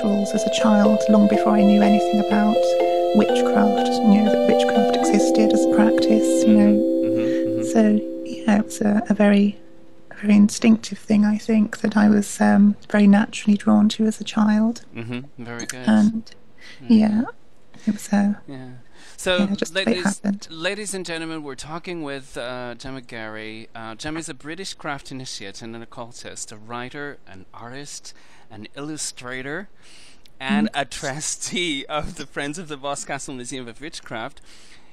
rituals as a child, long before I knew anything about witchcraft. You know, that witchcraft existed as a practice. You know, mm-hmm, mm-hmm. so yeah, it was a, a very very instinctive thing, I think, that I was um, very naturally drawn to as a child. Mm-hmm. Very good. And yeah, it was a. Yeah. So, yeah, ladies, ladies and gentlemen, we're talking with uh, Gemma Gary. Uh, Gemma is a British craft initiate and an occultist, a writer, an artist, an illustrator, and mm-hmm. a trustee of the Friends of the Boscastle Museum of Witchcraft.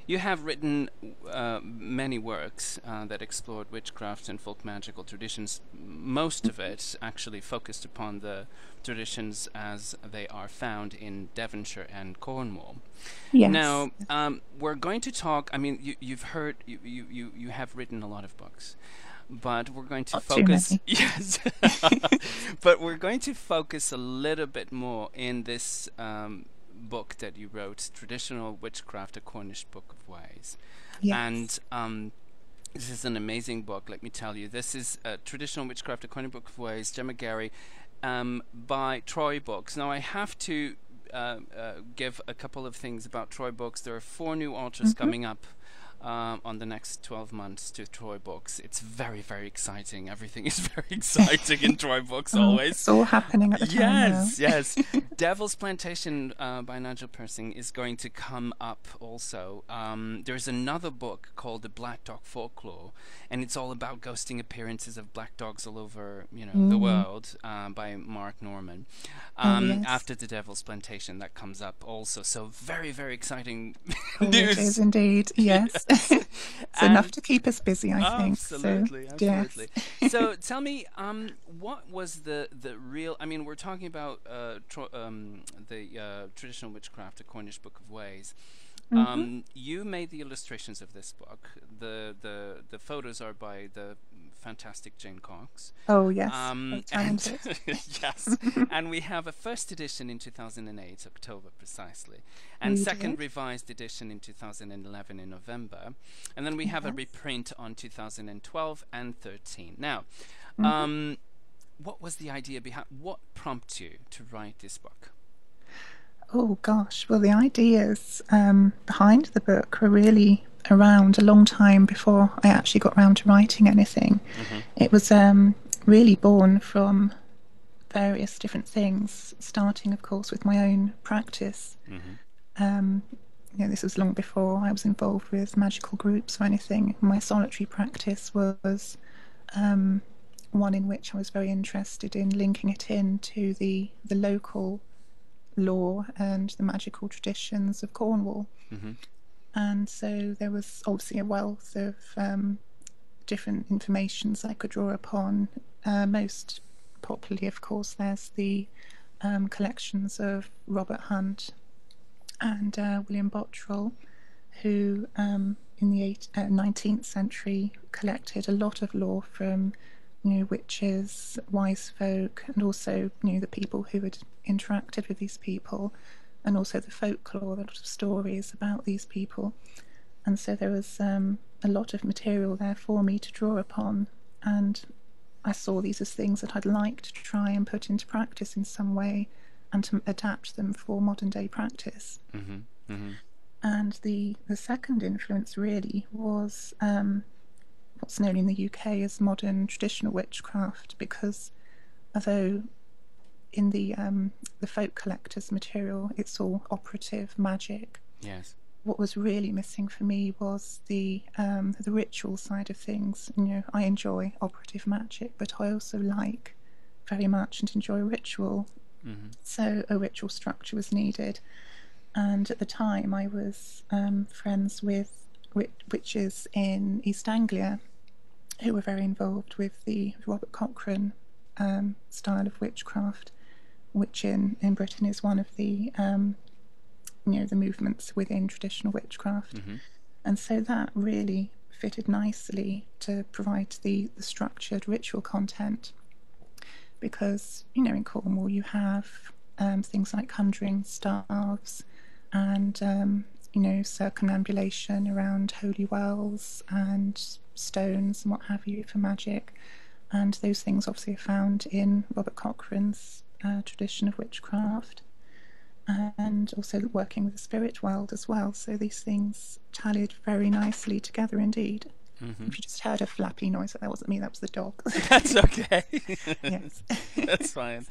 You have written uh, many works uh, that explored witchcraft and folk magical traditions. Most of it actually focused upon the traditions as they are found in Devonshire and Cornwall. Yes. Now, um, we're going to talk. I mean, you, have heard, you, you, you have written a lot of books but we're going to Not focus yes but we're going to focus a little bit more in this um, book that you wrote, Traditional Witchcraft, A Cornish Book of Ways. Yes. And um, this is an amazing book, let me tell you. This is uh, Traditional Witchcraft, A Cornish Book of Ways, Gemma Gary, um, by Troy Books. Now, I have to uh, uh, give a couple of things about Troy Books. There are four new authors mm-hmm. coming up um, on the next 12 months to Troy Books. It's very, very exciting. Everything is very exciting in Troy Books oh, always. It's all happening at the time. Yes, yes. Devil's Plantation uh, by Nigel Percy is going to come up also. Um, there's another book called The Black Dog Folklore, and it's all about ghosting appearances of black dogs all over you know mm. the world uh, by Mark Norman. Oh, um, oh, yes. After The Devil's Plantation, that comes up also. So very, very exciting oh, news. It is indeed, yes. it's enough to keep us busy, I absolutely, think. Absolutely, so, absolutely. Yes. so tell me, um, what was the, the real? I mean, we're talking about uh, tro- um, the uh, traditional witchcraft, the Cornish Book of Ways. Mm-hmm. Um, you made the illustrations of this book. the the The photos are by the fantastic Jane Cox. Oh yes, um, and yes, and we have a first edition in 2008, October precisely, and we second did. revised edition in 2011 in November, and then we yes. have a reprint on 2012 and 13. Now, mm-hmm. um, what was the idea behind? What prompted you to write this book? Oh gosh, well the ideas um, behind the book were really around a long time before I actually got around to writing anything. Mm-hmm. It was um, really born from various different things, starting, of course, with my own practice. Mm-hmm. Um, you know, this was long before I was involved with magical groups or anything. My solitary practice was um, one in which I was very interested in linking it in to the, the local lore and the magical traditions of Cornwall. Mm-hmm and so there was obviously a wealth of um, different informations I could draw upon. Uh, most popularly, of course, there's the um, collections of Robert Hunt and uh, William Bottrell, who um, in the eight, uh, 19th century collected a lot of lore from you know witches, wise folk, and also you know the people who had interacted with these people and also the folklore, a lot of stories about these people. And so there was um, a lot of material there for me to draw upon. And I saw these as things that I'd like to try and put into practice in some way and to adapt them for modern day practice. Mm-hmm. Mm-hmm. And the, the second influence really was um, what's known in the UK as modern traditional witchcraft, because although in the um, the folk collectors material, it's all operative magic. Yes. What was really missing for me was the um, the ritual side of things. You know, I enjoy operative magic, but I also like very much and enjoy ritual. Mm-hmm. So a ritual structure was needed, and at the time I was um, friends with witches in East Anglia, who were very involved with the Robert Cochrane um, style of witchcraft which in, in Britain is one of the um, you know the movements within traditional witchcraft, mm-hmm. and so that really fitted nicely to provide the, the structured ritual content. Because you know in Cornwall you have um, things like conjuring staves and um, you know, circumambulation around holy wells and stones and what have you for magic. And those things obviously are found in Robert Cochrane's uh, tradition of witchcraft and also working with the spirit world as well. So these things tallied very nicely together indeed. Mm-hmm. If you just heard a flappy noise, that wasn't me, that was the dog. That's okay. yes. That's fine.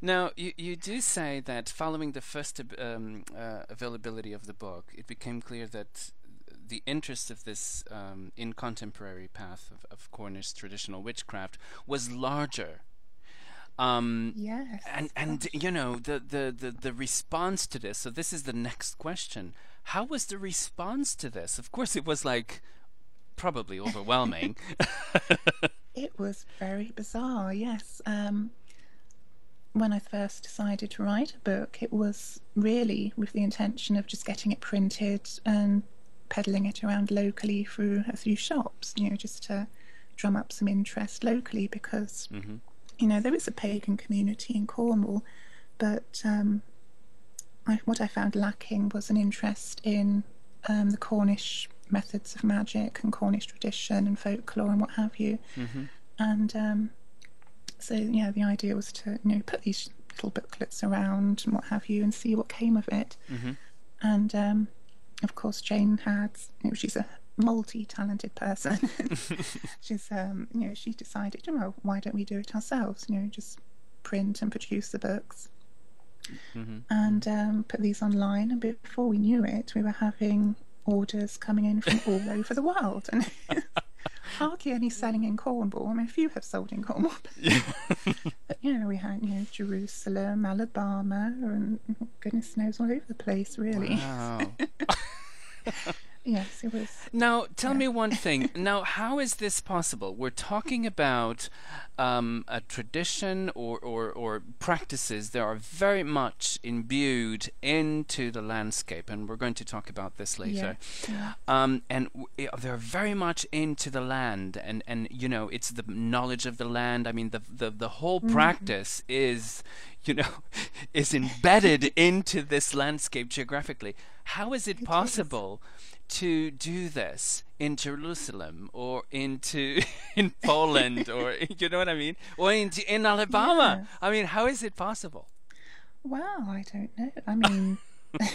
Now, you, you do say that following the first um, uh, availability of the book, it became clear that the interest of this um, in contemporary path of, of, Cornish traditional witchcraft was larger. Um, yes. And and you know the, the, the, the response to this. So this is the next question. How was the response to this? Of course, it was like probably overwhelming. it was very bizarre. Yes. Um, when I first decided to write a book, it was really with the intention of just getting it printed and peddling it around locally through a few shops, you know, just to drum up some interest locally because, mm-hmm. You know, there is a pagan community in Cornwall, but um, I, what I found lacking was an interest in um, the Cornish methods of magic and Cornish tradition and folklore and what have you. Mm-hmm. And um, so yeah, the idea was to you know put these little booklets around and what have you, and see what came of it. Mm-hmm. And um, of course, Jane had you know, she's a multi-talented person. she's um, you know she decided, you know, why don't we do it ourselves? You know, just print and produce the books. Mm-hmm. And um, put these online, and before we knew it, we were having orders coming in from all over the world, and hardly any selling in Cornwall. I mean, a few have sold in Cornwall, but you know, we had you know Jerusalem, Alabama, and goodness knows all over the place, really. Wow. Yes, it was. Now, tell yeah. me one thing. now, how is this possible? We're talking about um, a tradition or, or, or practices that are very much imbued into the landscape, and we're going to talk about this later. Yeah. Um, and w- they're very much into the land, and, and you know, it's the knowledge of the land. I mean, the the, the whole mm-hmm. practice is, you know, is embedded into this landscape geographically. How is it, it possible? Is to do this in Jerusalem or into in Poland or you know what I mean or in in Alabama. Yeah. I mean, how is it possible? Well, I don't know. I mean,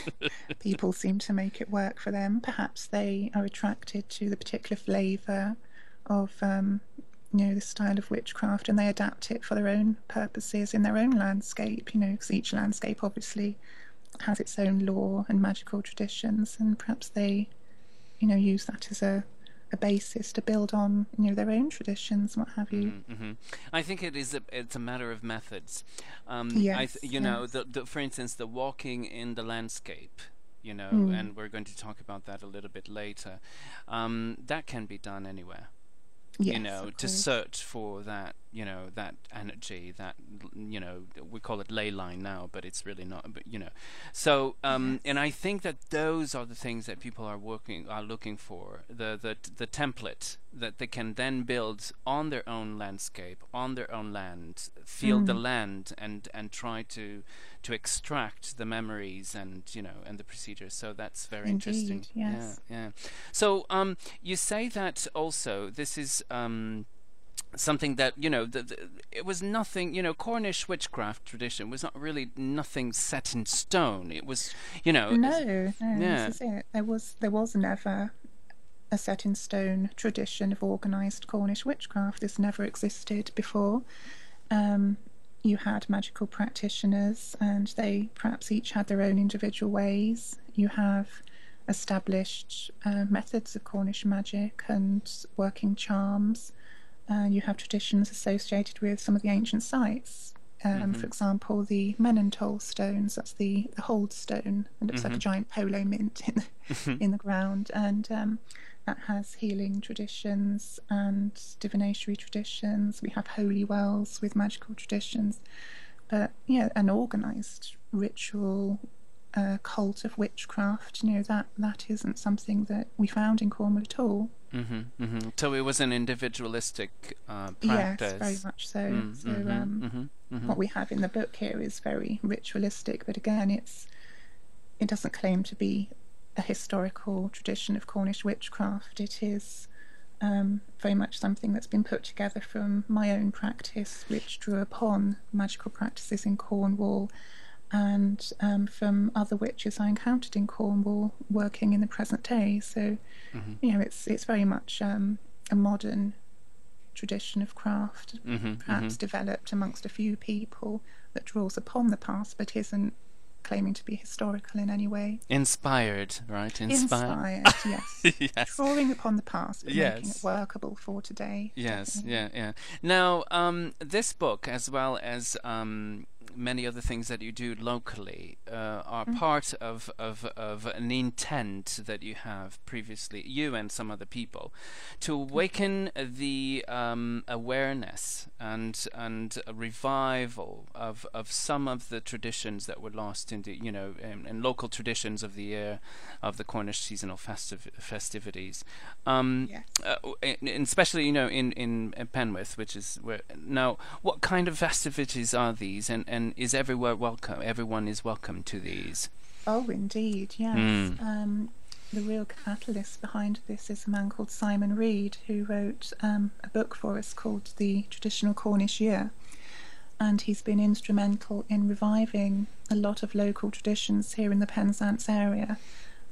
people seem to make it work for them. Perhaps they are attracted to the particular flavour of um, you know the style of witchcraft and they adapt it for their own purposes in their own landscape. You know, because each landscape obviously has its own lore and magical traditions, and perhaps they you know use that as a a basis to build on you know their own traditions what have you mm-hmm, mm-hmm. i think it is a it's a matter of methods um yes, th- you yes. know the, the, for instance the walking in the landscape you know mm. and we're going to talk about that a little bit later um, that can be done anywhere yes, you know to search for that you know that energy that you know we call it ley line now but it's really not but you know. So um, and i think that those are the things that people are working are looking for. The the the template that they can then build on their own landscape on their own land feel mm. the land and and try to to extract the memories and you know and the procedures. So that's very Indeed, interesting. yes. yeah yeah. So um you say that also this is um something that you know the, the, it was nothing you know cornish witchcraft tradition was not really nothing set in stone. It was you know no, no yeah. this is it. There was there was never a set in stone tradition of organized cornish witchcraft. This never existed before. Um, you had magical practitioners and they perhaps each had their own individual ways. You have established uh, methods of cornish magic and working charms uh, you have traditions associated with some of the ancient sites. Um, mm-hmm. For example, the Men-an-Tol stones, that's the, the hold stone. It looks mm-hmm. like a mm-hmm. giant polo mint in the, mm-hmm. in the ground. And um, that has healing traditions and divinatory traditions. We have holy wells with magical traditions. But yeah, an organized ritual uh, cult of witchcraft, you know, that, that isn't something that we found in Cornwall at all. Mm-hmm, mm-hmm. So it was an individualistic uh, practice. Yes, very much so. Mm, so mm-hmm, um, mm-hmm, mm-hmm. what we have in the book here is very ritualistic, but again, it's it doesn't claim to be a historical tradition of Cornish witchcraft. It is um, very much something that's been put together from my own practice, which drew upon magical practices in Cornwall and um, from other witches I encountered in Cornwall working in the present day. So, mm-hmm. you know, it's it's very much um, a modern tradition of craft, mm-hmm, perhaps mm-hmm. developed amongst a few people that draws upon the past but isn't claiming to be historical in any way. Inspired, right? Inspired, Inspired yes. yes. Drawing upon the past, but yes. making it workable for today. Yes, definitely. yeah, yeah. Now, um, this book, as well as um, many other things that you do locally uh, are mm. part of, of, of an intent that you have previously, you and some other people, to awaken the um, awareness and and revival of, of some of the traditions that were lost in the you know in, in local traditions of the year of the Cornish seasonal festiv- festivities, um, yeah. uh, and especially you know in, in Penwith, which is where now what kind of festivities are these and and is everywhere welcome? Everyone is welcome to these. Oh, indeed, yes. Mm. Um, the real catalyst behind this is a man called Simon Reed, who wrote um, a book for us called The Traditional Cornish Year. And he's been instrumental in reviving a lot of local traditions here in the Penzance area.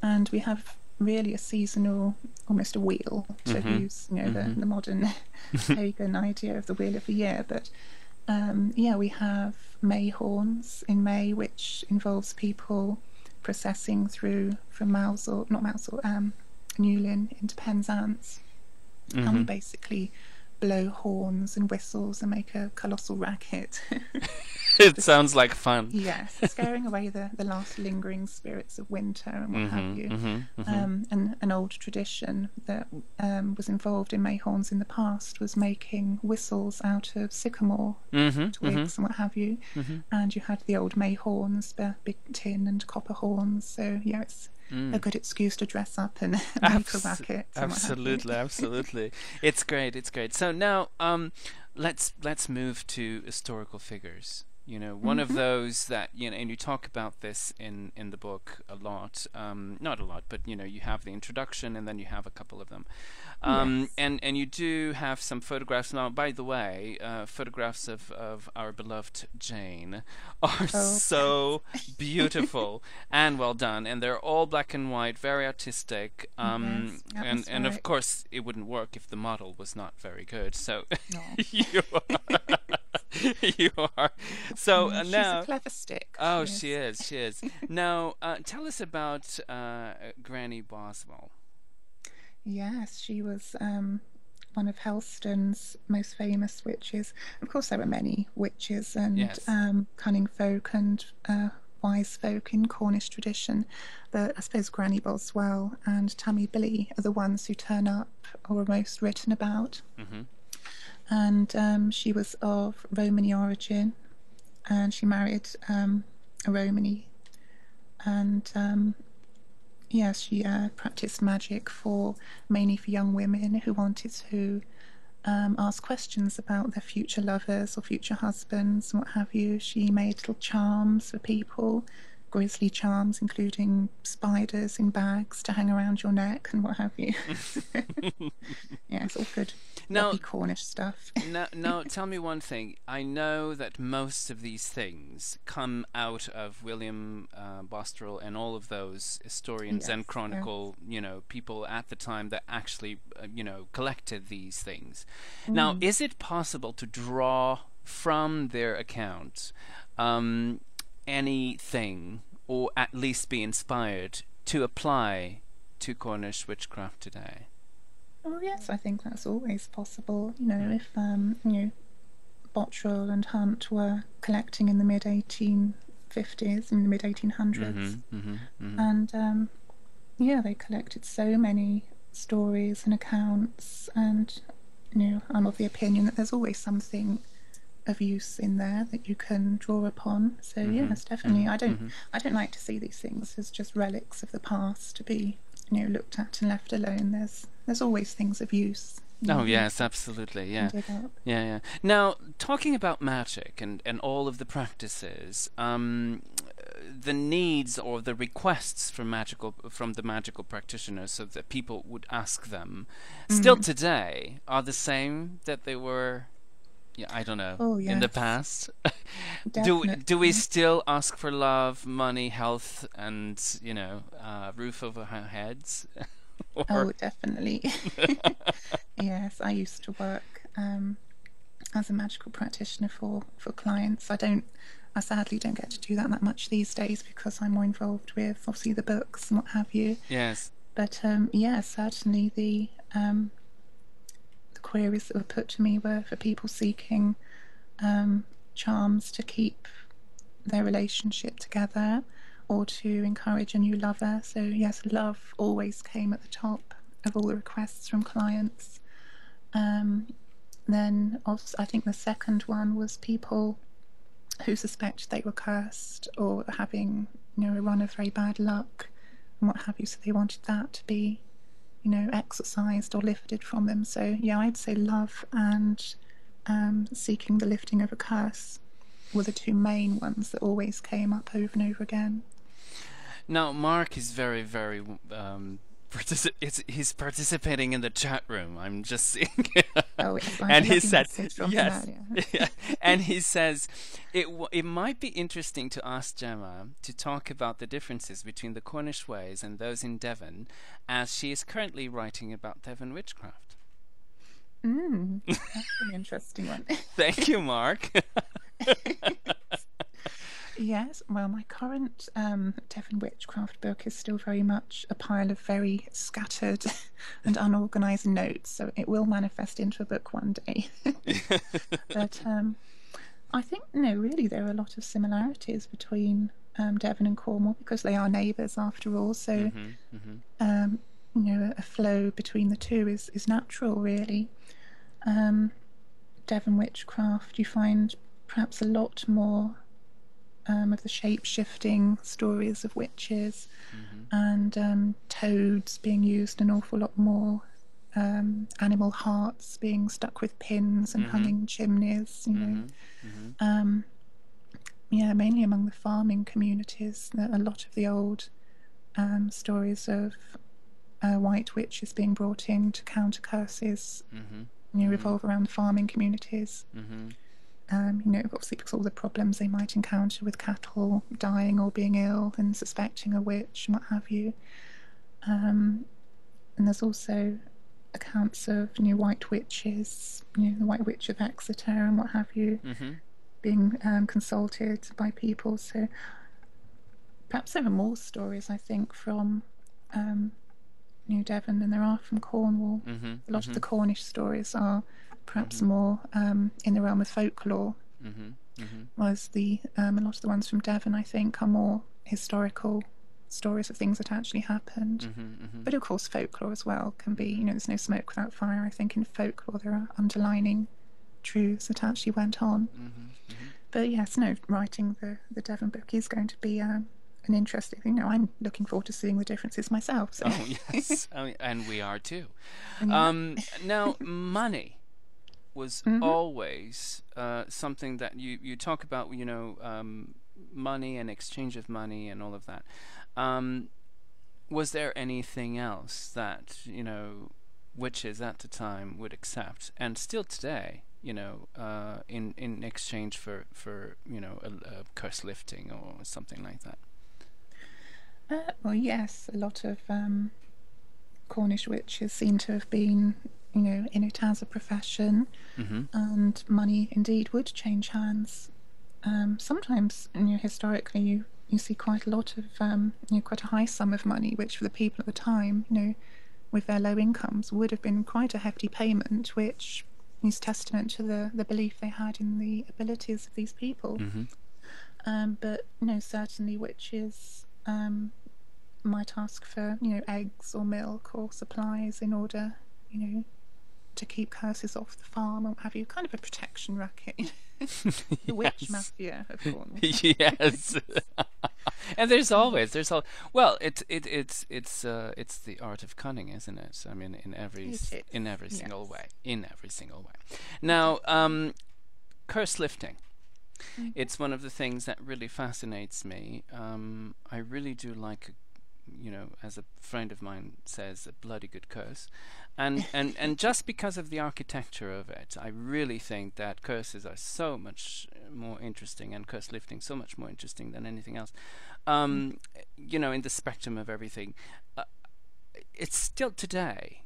And we have really a seasonal, almost a wheel, to mm-hmm. use you know mm-hmm. the, the modern pagan idea of the wheel of the year. But um, yeah, we have May horns in May, which involves people processing through from Mousehole, not Mousehole, um, Newlyn into Penzance. Mm-hmm. And we mm-hmm. basically blow horns and whistles and make a colossal racket. it sounds like fun. Yes, scaring away the, the last lingering spirits of winter and what mm-hmm, have you. Mm-hmm, mm-hmm. Um, and an old tradition that um, was involved in mayhorns in the past was making whistles out of sycamore mm-hmm, twigs mm-hmm. and what have you. Mm-hmm. And you had the old mayhorns, the big tin and copper horns. So yeah, it's mm. a good excuse to dress up and make a racket. Absolutely, absolutely. It's great. It's great. So now, um, let's let's move to historical figures. You know, one mm-hmm. of those that you know, and you talk about this in in the book a lot. Um, not a lot, but you know, you have the introduction, and then you have a couple of them. Um, yes. and and you do have some photographs now. By the way, uh, photographs of, of our beloved Jane are oh. so beautiful and well done, and they're all black and white, very artistic. Um, yes, and and right. of course, it wouldn't work if the model was not very good. So no. you. you are. So uh, now, she's a clever stick. Oh, she, she is. She is. now, uh, tell us about uh, Granny Boswell. Yes, she was um, one of Helston's most famous witches. Of course, there are many witches and yes. um, cunning folk and uh, wise folk in Cornish tradition, but I suppose Granny Boswell and Tammy Blee are the ones who turn up or are most written about. Mm-hmm. And um, she was of Romany origin, and she married um, a Romany, and um, yes, she uh, practiced magic for mainly for young women who wanted to um, ask questions about their future lovers or future husbands and what have you. She made little charms for people grisly charms, including spiders in bags to hang around your neck and what have you. yeah, it's all good. Now, Cornish stuff. now, now, tell me one thing. I know that most of these things come out of William uh, Bottrell and all of those historians yes, and chronicle, yeah. you know, people at the time that actually, uh, you know, collected these things. Mm. Now, is it possible to draw from their accounts um, anything, or at least be inspired, to apply to Cornish witchcraft today? Oh yes, I think that's always possible. You know, if um, you know, Bottrell and Hunt were collecting in the mid 1850s, in the mid 1800s, mm-hmm, mm-hmm, mm-hmm. and um, yeah, they collected so many stories and accounts, and you know, I'm of the opinion that there's always something of use in there that you can draw upon. So mm-hmm. yes, definitely. I don't mm-hmm. I don't like to see these things as just relics of the past to be you know looked at and left alone. There's there's always things of use. Oh yes, absolutely, yeah, yeah, yeah. Now, talking about magic and and all of the practices, um, the needs or the requests from magical from the magical practitioners, so that people would ask them, mm. still today are the same that they were. Yeah, I don't know. Oh, yes. In the past, do do we still ask for love, money, health, and you know, uh, roof over our heads? oh, definitely. yes, I used to work um, as a magical practitioner for for clients. I don't I sadly don't get to do that that much these days because I'm more involved with obviously the books and what have you. Yes. But um, yeah, certainly the um, the queries that were put to me were for people seeking um, charms to keep their relationship together or to encourage a new lover. So yes, love always came at the top of all the requests from clients. Um, then also, I think the second one was people who suspect they were cursed or having, you know, a run of very bad luck and what have you. So they wanted that to be, you know, exercised or lifted from them. So yeah, I'd say love and um, seeking the lifting of a curse were the two main ones that always came up over and over again. Now, Mark is very, very um, partici- he's participating in the chat room. I'm just seeing. oh, and he said, yes, yeah. and he says, it w- it might be interesting to ask Gemma to talk about the differences between the Cornish ways and those in Devon, as she is currently writing about Devon witchcraft. Mm, that's an interesting one. Thank you, Mark. Yes, well, my current um, Devon Witchcraft book is still very much a pile of very scattered and unorganized notes, so it will manifest into a book one day. but um, I think, no, really, there are a lot of similarities between um, Devon and Cornwall because they are neighbours after all, so, mm-hmm, mm-hmm. Um, you know, a flow between the two is, is natural, really. Um, Devon Witchcraft, you find perhaps a lot more um, of the shape shifting stories of witches mm-hmm. and um, toads being used an awful lot more. Um, animal hearts being stuck with pins and mm-hmm. hung in chimneys, you know. Mm-hmm. mm-hmm. Um, yeah, mainly among the farming communities, a lot of the old um, stories of uh, white witches being brought in to counter curses, mm-hmm. you know, revolve around farming communities. Um, you know, obviously because all the problems they might encounter with cattle dying or being ill and suspecting a witch and what have you. Um, and there's also accounts of you know, white witches, you know, the White Witch of Exeter and what have you, mm-hmm. being um, consulted by people. So perhaps there are more stories, I think, from um, New Devon than there are from Cornwall. Mm-hmm. A lot mm-hmm. of the Cornish stories are perhaps mm-hmm. more um, in the realm of folklore. Mm-hmm. Mm-hmm. Whereas the um, a lot of the ones from Devon, I think, are more historical stories of things that actually happened. Mm-hmm, mm-hmm. But of course, folklore as well can be. You know, there's no smoke without fire. I think in folklore there are underlining truths that actually went on. Mm-hmm, but yes, no, writing the the Devon book is going to be. Um, an interesting thing. You know, I'm looking forward to seeing the differences myself. So. Oh yes, I mean, and we are too. Um, now, money was mm-hmm. always uh, something that you, you talk about, you know, um, money and exchange of money and all of that. Um, was there anything else that, you know, witches at the time would accept and still today, you know, uh, in, in exchange for, for you know, a, a curse lifting or something like that? Uh, well, yes, a lot of um, Cornish witches seem to have been you know, in it as a profession, mm-hmm. and money indeed would change hands. Um, sometimes, you know, historically, you, you see quite a lot of, um, you know, quite a high sum of money, which for the people at the time, you know, with their low incomes, would have been quite a hefty payment, which is testament to the, the belief they had in the abilities of these people. Mm-hmm. Um, but, you know, certainly witches um, might ask for, you know, eggs or milk or supplies in order, you know, to keep curses off the farm or have you, kind of a protection racket. the witch mafia of Cornwall. yes, and there's always there's all well it's it it's it's uh, it's the art of cunning, isn't it? I mean, in every in every yes. single way, in every single way. Now, um, curse lifting. Mm-hmm. It's one of the things that really fascinates me. Um, I really do like you know, as a friend of mine says, a bloody good curse. And, and, and just because of the architecture of it, I really think that curses are so much more interesting and curse lifting so much more interesting than anything else. Um, you know, in the spectrum of everything. Uh, it's still today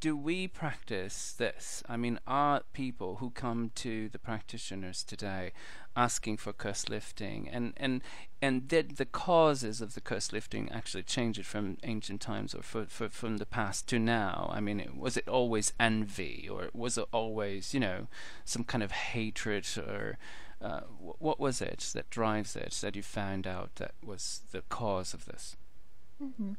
do we practice this? I mean, are people who come to the practitioners today asking for curse lifting, and and and did the causes of the curse lifting actually change it from ancient times or for, for, from the past to now? I mean, it, was it always envy, or was it always, you know, some kind of hatred, or uh, what was it that drives it that you found out that was the cause of this? Mm-hmm.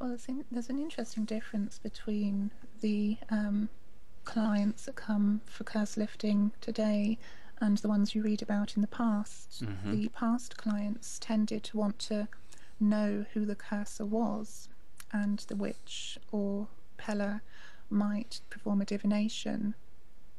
Well, in, there's an interesting difference between the um, clients that come for curse lifting today and the ones you read about in the past. Mm-hmm. The past clients tended to want to know who the curser was, and the witch or peller might perform a divination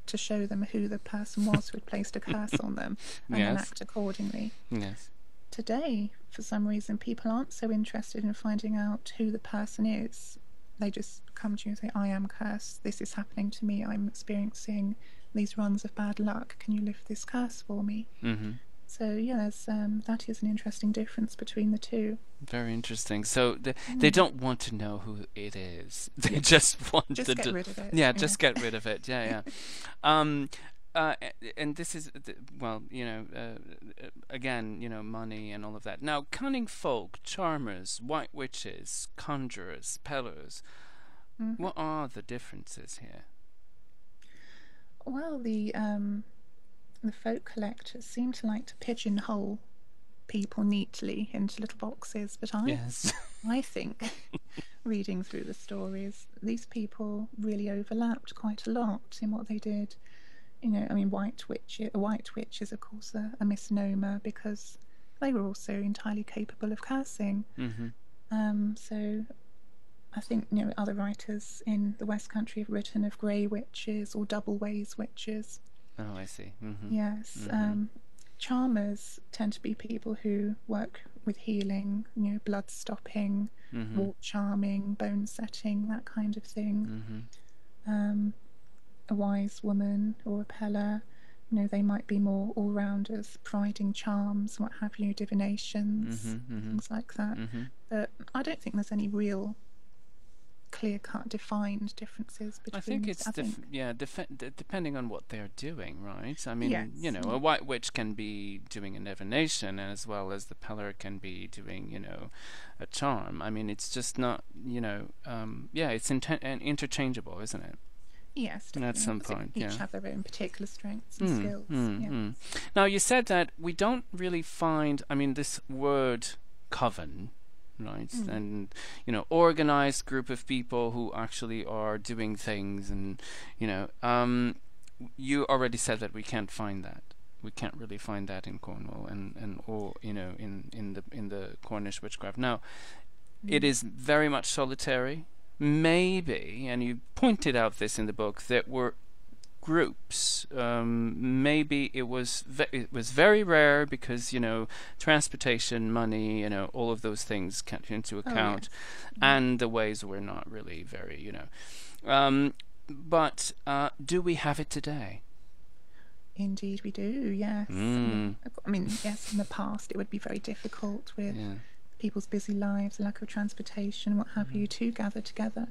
to show them who the person was who had placed a curse on them and yes. then act accordingly. Yes. Today, for some reason, people aren't so interested in finding out who the person is. They just come to you and say, I am cursed. This is happening to me. I'm experiencing these runs of bad luck. Can you lift this curse for me? Mm-hmm. So yes, um, that is an interesting difference between the two. Very interesting. So they, mm. they don't want to know who it is. They just want just to get rid of it. Yeah, yeah, just get rid of it. Yeah, yeah. um, uh, and this is well, you know, uh, again, you know, money and all of that. Now, cunning folk, charmers, white witches, conjurers, pellers. Mm-hmm. What are the differences here? Well, the um, the folk collectors seem to like to pigeonhole people neatly into little boxes, but I yes. I think reading through the stories, these people really overlapped quite a lot in what they did you know, I mean, white witch, a white witch is of course a, a misnomer because they were also entirely capable of cursing. Mm-hmm. Um, so I think you know other writers in the West Country have written of grey witches or double ways witches. Oh, I see. Mm-hmm. Yes. Mm-hmm. Um, charmers tend to be people who work with healing, you know, blood stopping, mm-hmm. wart charming, bone setting, that kind of thing. Mm-hmm. Um, a wise woman or a peller. You know, they might be more all rounders, priding charms, what have you, divinations, mm-hmm, mm-hmm. things like that. Mm-hmm. But I don't think there's any real clear cut defined differences between I think it's I def- think. yeah def- d- depending on what they're doing right I mean yes. you know a white witch can be doing a divination as well as the peller can be doing you know a charm I mean it's just not you know um, yeah it's inter- interchangeable isn't it Yes, definitely. at some point. Each yeah. have their own particular strengths and mm, skills. Mm, yeah. mm. Now you said that we don't really find. I mean, this word coven, right? Mm. And you know, organized group of people who actually are doing things, and you know, um, you already said that we can't find that. We can't really find that in Cornwall, and and or you know, in in the in the Cornish witchcraft. Now, it mm. is very much solitary maybe, and you pointed out this in the book, that were groups. Um, maybe it was it was very rare because you know transportation, money, you know all of those things come into account, oh, yes. and the ways were not really very you know. Um, but uh, do we have it today? Indeed, we do. Yes. Mm. I mean, yes. In the past, it would be very difficult with. Yeah people's busy lives, lack of transportation, what have you, mm-hmm. to gather together.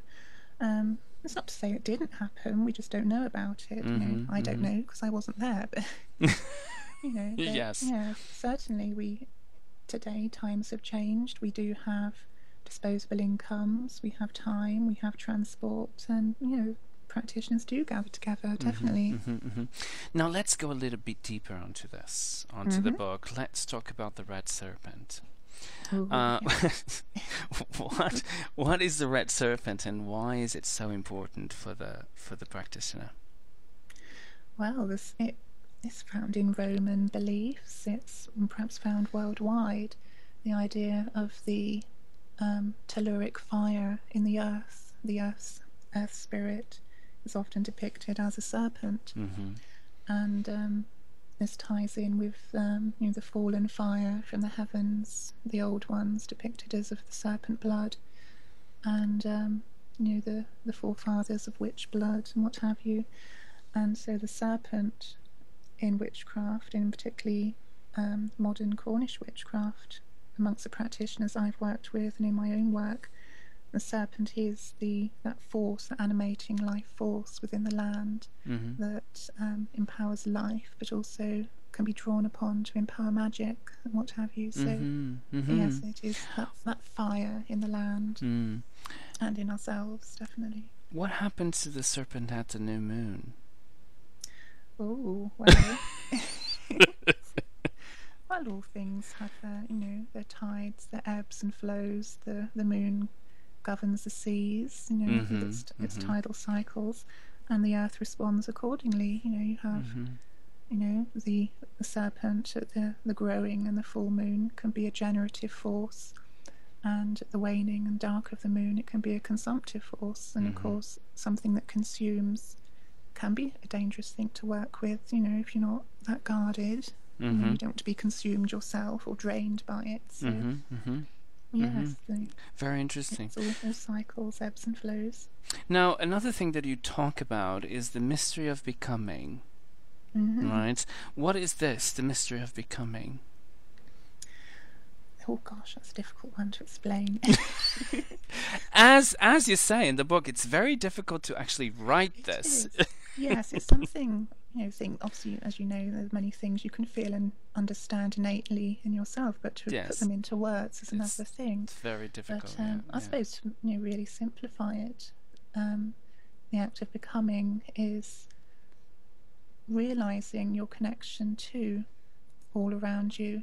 Um, it's not to say it didn't happen. We just don't know about it. Mm-hmm, you know, mm-hmm, I don't mm-hmm. know because I wasn't there. But you know, but, yes, yeah, certainly we today times have changed. We do have disposable incomes. We have time. We have transport, and you know, practitioners do gather together. Mm-hmm, definitely. Mm-hmm, mm-hmm, now let's go a little bit deeper onto this, onto the book. Let's talk about the red serpent. Uh, what what is the red serpent, and why is it so important for the for the practitioner? Well, this it is found in Roman beliefs. It's perhaps found worldwide. The idea of the um, telluric fire in the earth, the earth's earth spirit, is often depicted as a serpent, mm-hmm. and um, this ties in with um, you know the fallen fire from the heavens, the old ones depicted as of the serpent blood, and um, you know the the forefathers of witch blood and what have you, and so the serpent in witchcraft, in particularly um, modern Cornish witchcraft, amongst the practitioners I've worked with and in my own work, the serpent is the that force, that animating life force within the land mm-hmm. that um, empowers life, but also can be drawn upon to empower magic and what have you. So mm-hmm. Mm-hmm. yes, it is that, that fire in the land mm. and in ourselves, definitely. What happens to the serpent at the new moon? Oh well. well, all things have their, you know, their tides, their ebbs and flows. The the moon governs the seas, you know, mm-hmm, its, its mm-hmm. tidal cycles, and the earth responds accordingly. You know, you have, mm-hmm. you know, the, the serpent at the, the growing and the full moon can be a generative force, and the waning and dark of the moon, it can be a consumptive force, and of mm-hmm. course, something that consumes can be a dangerous thing to work with. You know, if you're not that guarded, you, know, you don't want to be consumed yourself or drained by it. So. Mm-hmm, Yes. Mm-hmm. Very interesting. It's all, cycles, ebbs and flows. Now, another thing that you talk about is the mystery of becoming. Mm-hmm. Right? What is this, the mystery of becoming? Oh gosh, that's a difficult one to explain. as as you say in the book, it's very difficult to actually write it this. yes, it's something you know, think obviously, as you know, there's many things you can feel and understand innately in yourself, but to yes. put them into words is it's, another thing. It's very difficult. But um, yeah, I yeah. suppose to you know, really simplify it, um, the act of becoming is realizing your connection to all around you.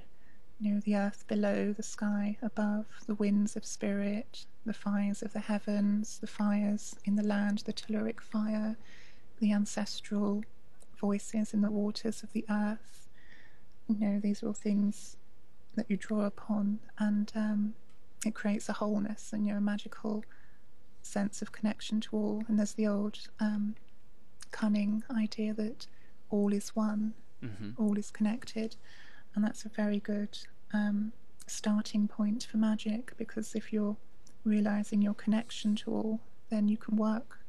You know, the earth below, the sky above, the winds of spirit, the fires of the heavens, the fires in the land, the telluric fire, the ancestral voices in the waters of the earth. You know, these are all things that you draw upon, and um, it creates a wholeness and you know, a magical sense of connection to all. And there's the old um, cunning idea that all is one, mm-hmm. all is connected, and that's a very good um, starting point for magic because if you're realizing your connection to all, then you can work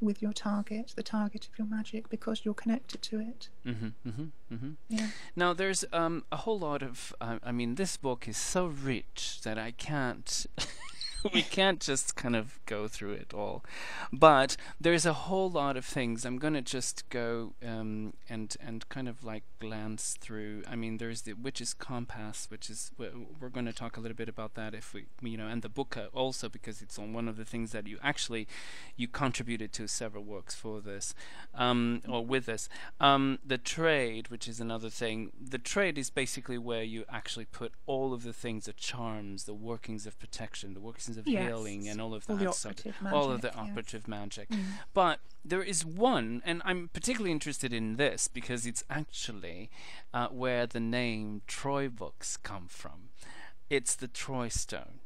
with your target, the target of your magic, because you're connected to it. Mm-hmm, mm-hmm, mm-hmm. Yeah. Now, there's um, a whole lot of. Uh, I mean, this book is so rich that I can't. we can't just kind of go through it all. But there's a whole lot of things. I'm going to just go um, and and kind of like glance through. I mean, there's the Witch's Compass, which is we're going to talk a little bit about that if we, you know, and the book uh, also because it's on one of the things that you actually you contributed to several works for this um, or with this. Um, the trade, which is another thing. The trade is basically where you actually put all of the things, the charms, the workings of protection, the workings of yes. healing and all of all that stuff. Magic, all of the yes. operative magic. Mm. But there is one, and I'm particularly interested in this because it's actually uh, where the name Troy books come from. It's the Troy stone.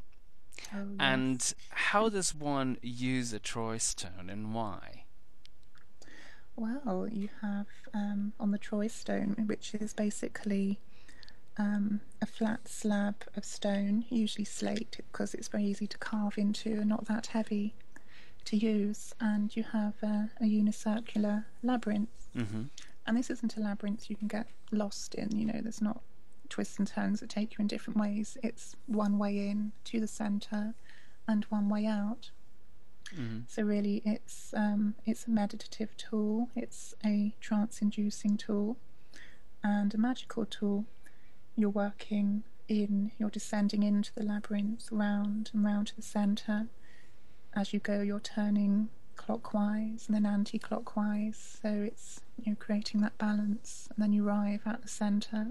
Oh, yes. And how does one use a Troy stone and why? Well, you have um, on the Troy stone, which is basically um, a flat slab of stone, usually slate, because it's very easy to carve into and not that heavy to use. And you have a, a unicircular labyrinth. Mm-hmm. And this isn't a labyrinth you can get lost in, you know, there's not twists and turns that take you in different ways. It's one way in to the centre and one way out. Mm-hmm. So really, it's um, it's a meditative tool. It's a trance-inducing tool, and a magical tool you're working in, you're descending into the labyrinth, round and round to the centre. As you go, you're turning clockwise and then anti clockwise, so it's you know, creating that balance, and then you arrive at the centre,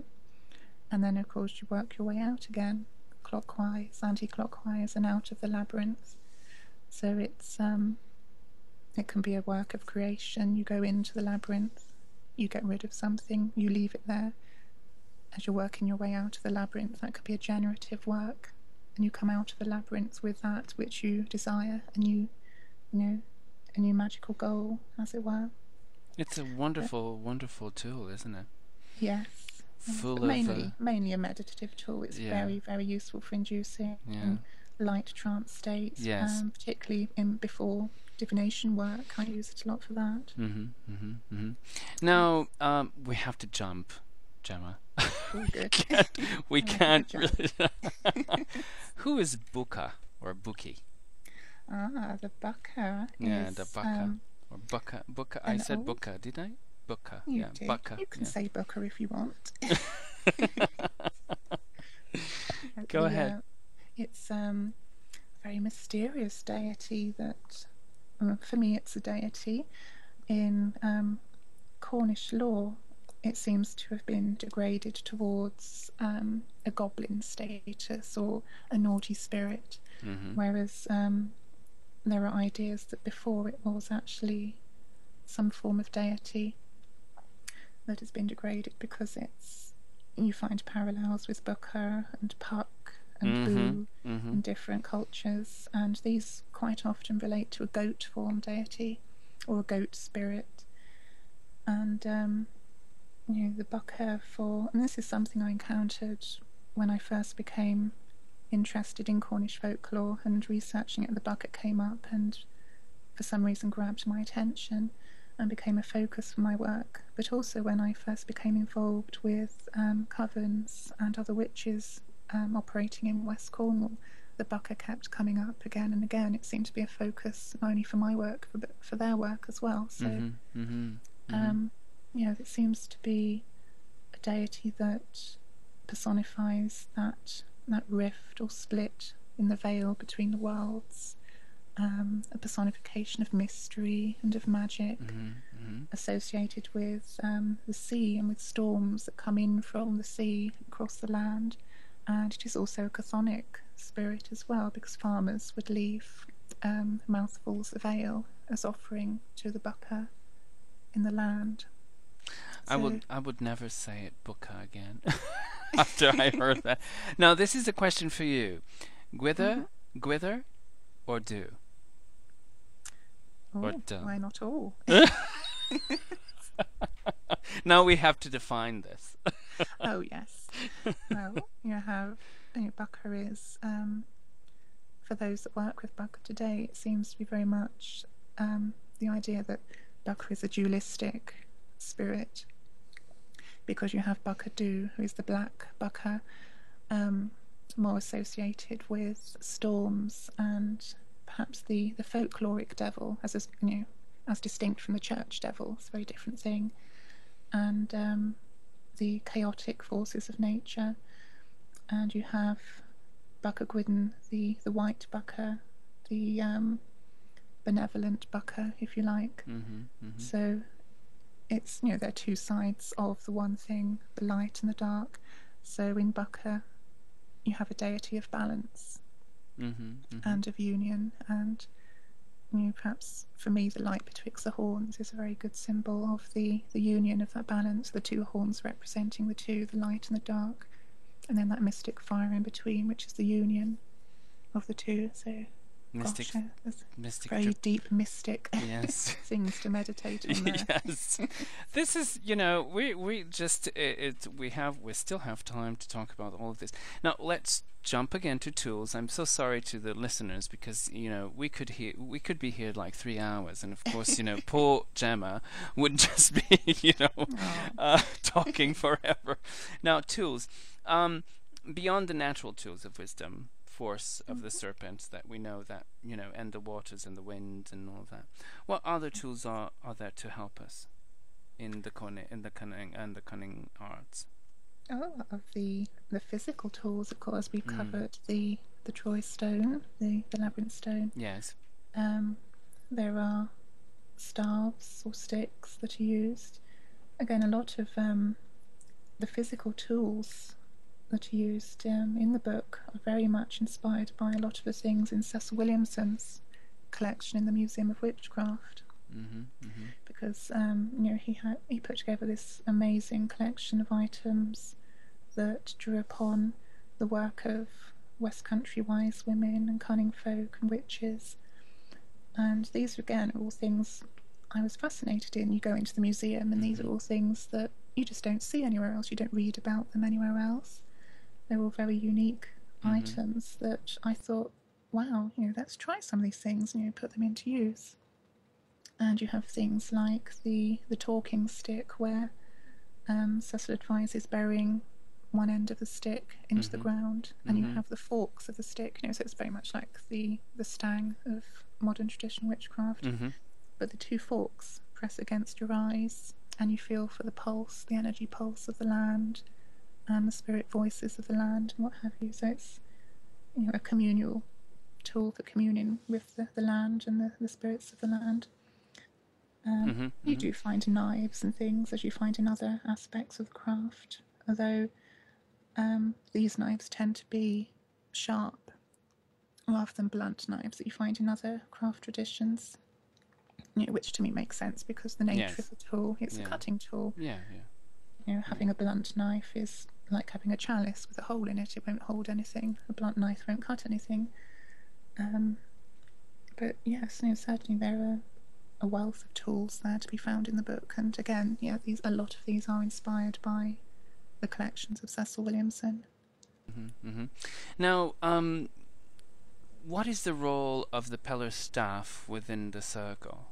and then, of course, you work your way out again, clockwise, anti clockwise, and out of the labyrinth. So it's um, it can be a work of creation. You go into the labyrinth, you get rid of something, you leave it there, as you're working your way out of the labyrinth, that could be a generative work, and you come out of the labyrinth with that which you desire, and you, you know, a new magical goal, as it were. It's a wonderful, yeah. wonderful tool, isn't it? Yes. Full mainly, of uh, mainly a meditative tool. It's Yeah. very, very useful for inducing Yeah. light trance states, Yes. um, particularly in before divination work. I use it a lot for that. hmm hmm hmm Now um, we have to jump, Gemma. We like a can't really. Who is Buka or Buki? ah, the Buka. Yeah, the Bucca um, or Buka. Buka. I said old- Buka, did I? Buka. you yeah, do. Buka. You can yeah. say Buka if you want. Go The, ahead. uh, it's um, a very mysterious deity that, uh, for me, it's a deity. In um, Cornish lore, it seems to have been degraded towards um, a goblin status or a naughty spirit, hmm whereas um, there are ideas that before it was actually some form of deity that has been degraded because it's you find parallels with Booker and Puck and Mhm, Boo hmm in different cultures, and these quite often relate to a goat form deity or a goat spirit. And um, you know, the Bucca for, and this is something I encountered when I first became interested in Cornish folklore and researching it. The Bucca came up and for some reason grabbed my attention and became a focus for my work. But also when I first became involved with um, covens and other witches um, operating in West Cornwall, the Bucca kept coming up again and again. It seemed to be a focus not only for my work but for their work as well. So, hmm hmm um, you know, it seems to be a deity that personifies that that rift or split in the veil between the worlds. Um, a personification of mystery and of magic hmm hmm associated with um, the sea and with storms that come in from the sea across the land. And it is also a chthonic spirit as well, because farmers would leave um, mouthfuls of ale as offering to the Bucca in the land. I would I would never say it Buka again after I heard that. Now this is a question for you. Gwither, gwither, or do? Or Oh, don't. why not all? now we have to define this. oh yes. Well, you have you know, Bucca is um, for those that work with Bucca today. It seems to be very much um, the idea that Bucca is a dualistic spirit because you have Bucca Dhu, who is the black Bucca, um, more associated with storms and perhaps the, the folkloric devil as a, you know as distinct from the church devil. It's a very different thing, and um, the chaotic forces of nature. And you have Bucca Gwidden, the the white Bucca, the um, benevolent Bucca, if you like. hmm hmm So it's you know they're two sides of the one thing, the light and the dark. So in Bucca, you have a deity of balance hmm hmm and of union, and you know, perhaps for me the light betwixt the horns is a very good symbol of the the union of that balance. The two horns representing the two, the light and the dark, and then that mystic fire in between, which is the union of the two. So Mystic, gosh, yeah, mystic. very deep mystic Yes. things to meditate on yes, this is you know we we just it, it we have we still have time to talk about all of this. Now let's jump again to tools. I'm so sorry to the listeners because you know we could hear we could be here like three hours, and of course you know poor Gemma would just be you know uh, talking forever. Now tools, um, beyond the natural tools of wisdom. Force of the serpent that we know that you know, and the waters and the wind and all that. What other tools are, are there to help us in the cunning in the cunning and the cunning arts? Oh, of the the physical tools, of course, we've Mm. covered the the Troy stone, the the labyrinth stone. Yes. Um, there are staves or sticks that are used. Again, a lot of um, the physical tools that are used um, in the book are very much inspired by a lot of the things in Cecil Williamson's collection in the Museum of Witchcraft Mhm. Mhm. because um, you know he had he put together this amazing collection of items that drew upon the work of West Country wise women and cunning folk and witches, and these again are all things I was fascinated in. You go into the museum, and these are all things that you just don't see anywhere else. You don't read about them anywhere else. They're all very unique mm-hmm. items that I thought, wow, you know, let's try some of these things and you know, put them into use. And you have things like the the talking stick, where um, Cecil advises burying one end of the stick into mm-hmm. the ground, and mm-hmm. you have the forks of the stick. You know, so it's very much like the the stang of modern traditional witchcraft. Mm-hmm. But the two forks press against your eyes, and you feel for the pulse, the energy pulse of the land, and the spirit voices of the land, and what have you. So it's you know a communal tool for communing with the, the land and the, the spirits of the land. Um, mm-hmm, you mm-hmm. do find knives and things as you find in other aspects of craft, although um, these knives tend to be sharp rather than blunt knives that you find in other craft traditions you know, which to me makes sense because the nature yes. of the tool, it's yeah. a cutting tool. Yeah, yeah. You know, having a blunt knife is like having a chalice with a hole in it. It won't hold anything. A blunt knife won't cut anything. Um, but yes, no, certainly there are a wealth of tools there to be found in the book. And again, yeah, these a lot of these are inspired by the collections of Cecil Williamson. Mm-hmm, mm-hmm. Now, um, what is the role of the Peller staff within the circle?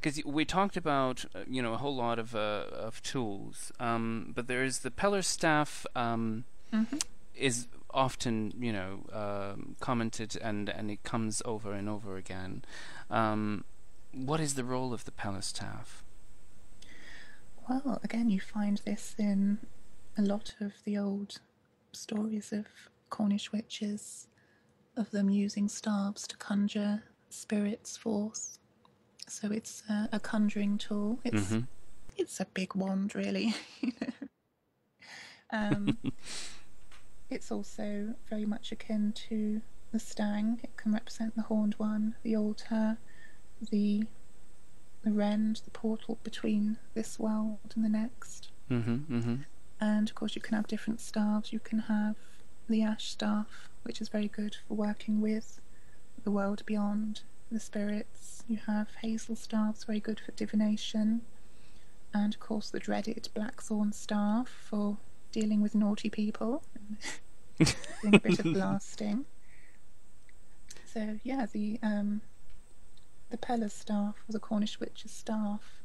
Because we talked about uh, you know a whole lot of uh, of tools, um, but there is the Peller staff um, mm-hmm. is often you know um, commented and and it comes over and over again. Um, what is the role of the Peller staff? Well, again, you find this in a lot of the old stories of Cornish witches of them using staves to conjure spirits forth. So it's a, a conjuring tool. It's mm-hmm. it's a big wand, really. um, it's also very much akin to the stang. It can represent the horned one, the altar, the the rend, the portal between this world and the next. Mm-hmm, mm-hmm. And of course, you can have different staves. You can have the ash staff, which is very good for working with the world beyond, the spirits. You have hazel staffs, very good for divination. And of course, the dreaded blackthorn staff for dealing with naughty people doing a bit of blasting. So, yeah, the um, the Peller's staff, or the Cornish witch's staff,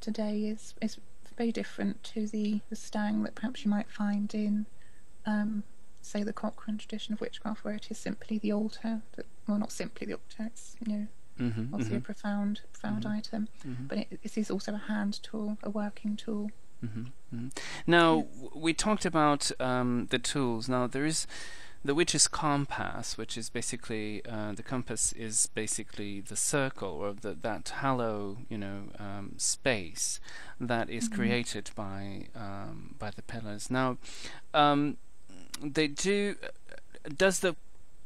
today is, is very different to the, the stang that perhaps you might find in um, say the Cochrane tradition of witchcraft, where it is simply the altar. That, well, not simply the altar. It's you know mm-hmm, obviously mm-hmm. a profound, profound mm-hmm. item, mm-hmm. but it, it is also a hand tool, a working tool. Mm-hmm, mm-hmm. Now yes. we talked about um, the tools. Now there is the witch's compass, which is basically uh, the compass is basically the circle or the, that hollow, you know, um, space that is created by um, by the pillars. Now, um, they do. Does the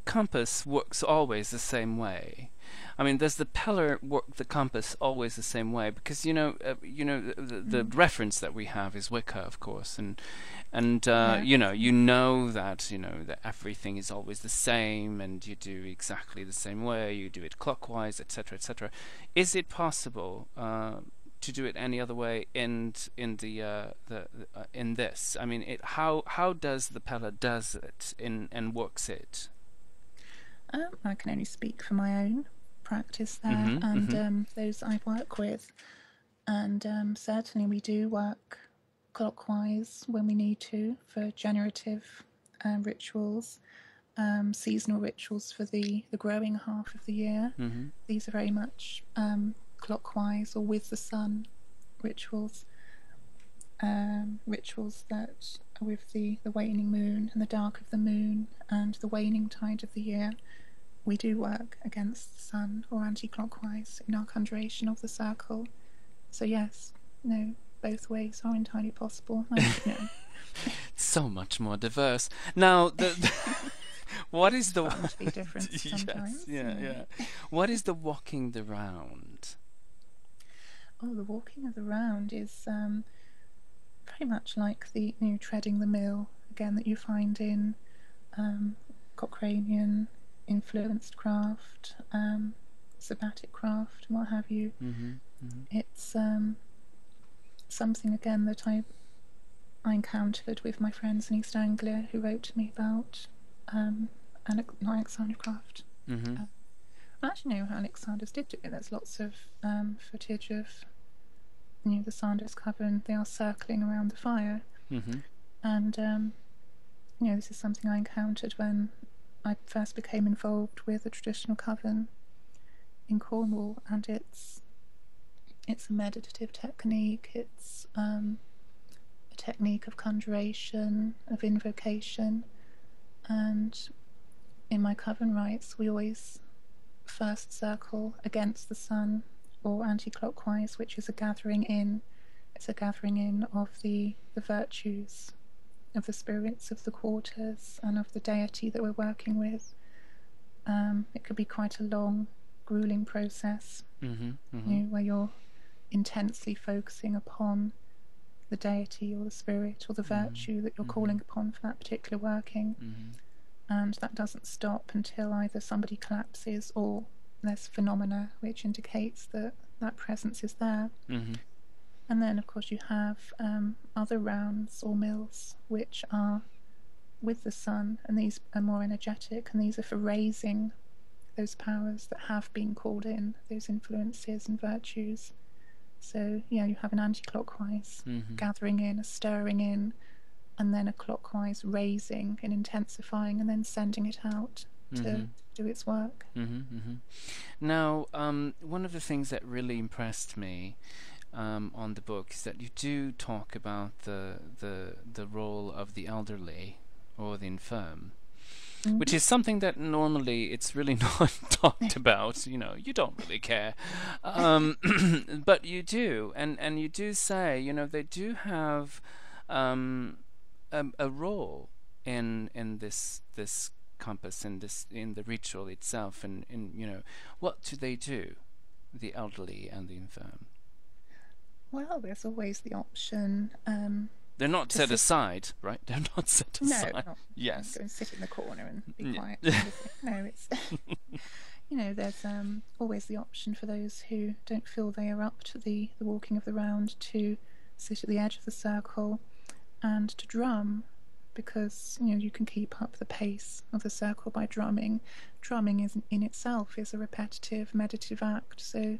compass works always the same way? I mean, does the Peller work the compass always the same way? Because you know, uh, you know, the, the mm. reference that we have is Wicca, of course, and and uh, yeah. you know, you know that you know that everything is always the same, and you do exactly the same way. You do it clockwise, etc., etc. Is it possible? Uh, to do it any other way in in the uh, the uh, in this? I mean, it, how how does the Peller does it in and works it? Um, I can only speak for my own practice there mm-hmm, and mm-hmm. Um, those I work with, and um, certainly we do work clockwise when we need to for generative um, rituals. Um, seasonal rituals for the, the growing half of the year. Mm-hmm. These are very much um, clockwise or with the sun rituals. Um, rituals that are with the, the waning moon and the dark of the moon and the waning tide of the year. We do work against the sun or anti clockwise in our conjuration of the circle. So, yes, no, both ways are entirely possible. So much more diverse. Now, the. what is the different sometimes? Yes, yeah, yeah. What is the walking the round? Oh, the walking of the round is um, very much like the you know, treading the mill again that you find in um, Cochranian influenced craft, um, sabbatic craft, and what have you. Mm-hmm, mm-hmm. It's um, something again that I I encountered with my friends in East Anglia who wrote to me about um, Alexandrian Craft. Mm-hmm. Uh, I actually know how Alexander's did do it. There's lots of um, footage of know the Sanders coven. They are circling around the fire, mm-hmm. and um, you know this is something I encountered when I first became involved with a traditional coven in Cornwall, and it's it's a meditative technique. It's um, a technique of conjuration, of invocation, and in my coven rites, we always first circle against the sun or anti-clockwise, which is a gathering in. It's a gathering in of the the virtues of the spirits of the quarters and of the deity that we're working with. Um, it could be quite a long, grueling process mm-hmm, mm-hmm. You know, where you're intensely focusing upon the deity or the spirit or the mm-hmm, virtue that you're calling mm-hmm. upon for that particular working. Mm-hmm. And that doesn't stop until either somebody collapses or there's phenomena which indicates that that presence is there. Mm-hmm. And then, of course, you have um, other rounds or mills which are with the sun, and these are more energetic, and these are for raising those powers that have been called in, those influences and virtues. So, yeah, you have an anti clockwise mm-hmm. gathering in, a stirring in, and then a clockwise raising and intensifying, and then sending it out to mm-hmm. Do its work. Mm-hmm, mm-hmm. now, um, one of the things that really impressed me um, on the book is that you do talk about the the the role of the elderly or the infirm. Mm-hmm. Which is something that normally it's really not talked about. You know, you don't really care, um, but you do, and and you do say, you know, they do have um, a, a role in in this this compass in this in the ritual itself, and in you know, what do they do, the elderly and the infirm? Well, there's always the option. Um, They're not set sit... aside, right? They're not set aside. No, not, yes. Go and sit in the corner and be quiet. no, it's you know, there's um, always the option for those who don't feel they are up to the, the walking of the round to sit at the edge of the circle and to drum because you know you can keep up the pace of the circle by drumming. Drumming is in itself is a repetitive meditative act, so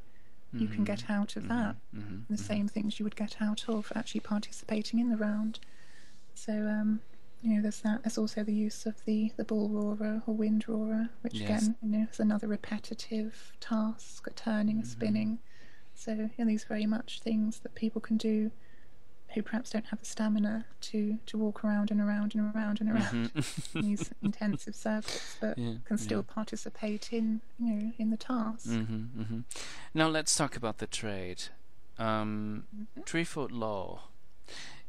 you can get mm-hmm. out of that. Mm-hmm. mm-hmm. The same things you would get out of actually participating in the round. So, um, you know, there's that. There's also the use of the, the bull roarer or wind roarer, which yes. again, you know, is another repetitive task, a turning, a spinning. So, you know, these are very much things that people can do who perhaps don't have the stamina to, to walk around and around and around and around mm-hmm. in these intensive circuits, but yeah, can still yeah. participate in you know in the task. Mm-hmm, mm-hmm. Now let's talk about the trade. Um, mm-hmm. Threefold law.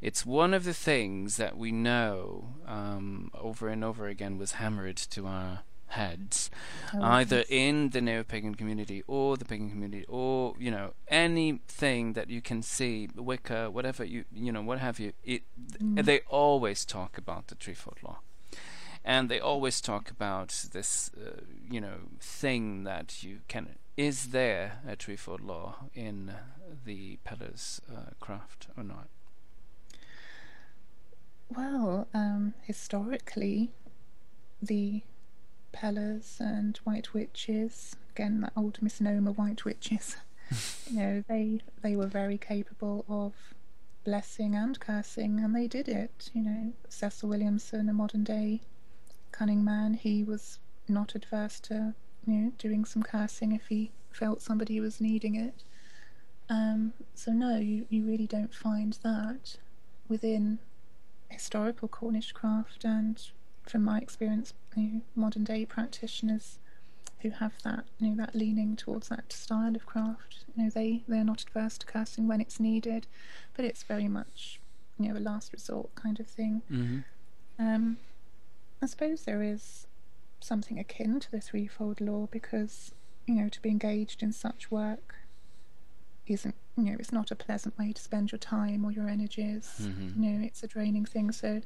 It's one of the things that we know um, over and over again was hammered to our heads, oh, either in the neo-pagan community or the pagan community, or you know anything that you can see, Wicca, whatever you you know, what have you. It mm. they always talk about the threefold law, and they always talk about this uh, you know thing that you can. Is there a threefold law in the Peller's uh, craft or not? Well, um, historically, the Pellers and White Witches. Again, that old misnomer, White Witches. you know, they they were very capable of blessing and cursing, and they did it. You know, Cecil Williamson, a modern day cunning man, he was not adverse to you know doing some cursing if he felt somebody was needing it. Um, so no, you, you really don't find that within historical Cornish craft and from my experience, you know, modern day practitioners who have that, you know, that leaning towards that style of craft, you know, they they're not adverse to cursing when it's needed, but it's very much, you know, a last resort kind of thing. Mm-hmm. Um, I suppose there is something akin to the threefold law because, you know, to be engaged in such work isn't you know it's not a pleasant way to spend your time or your energies mm-hmm. you know it's a draining thing so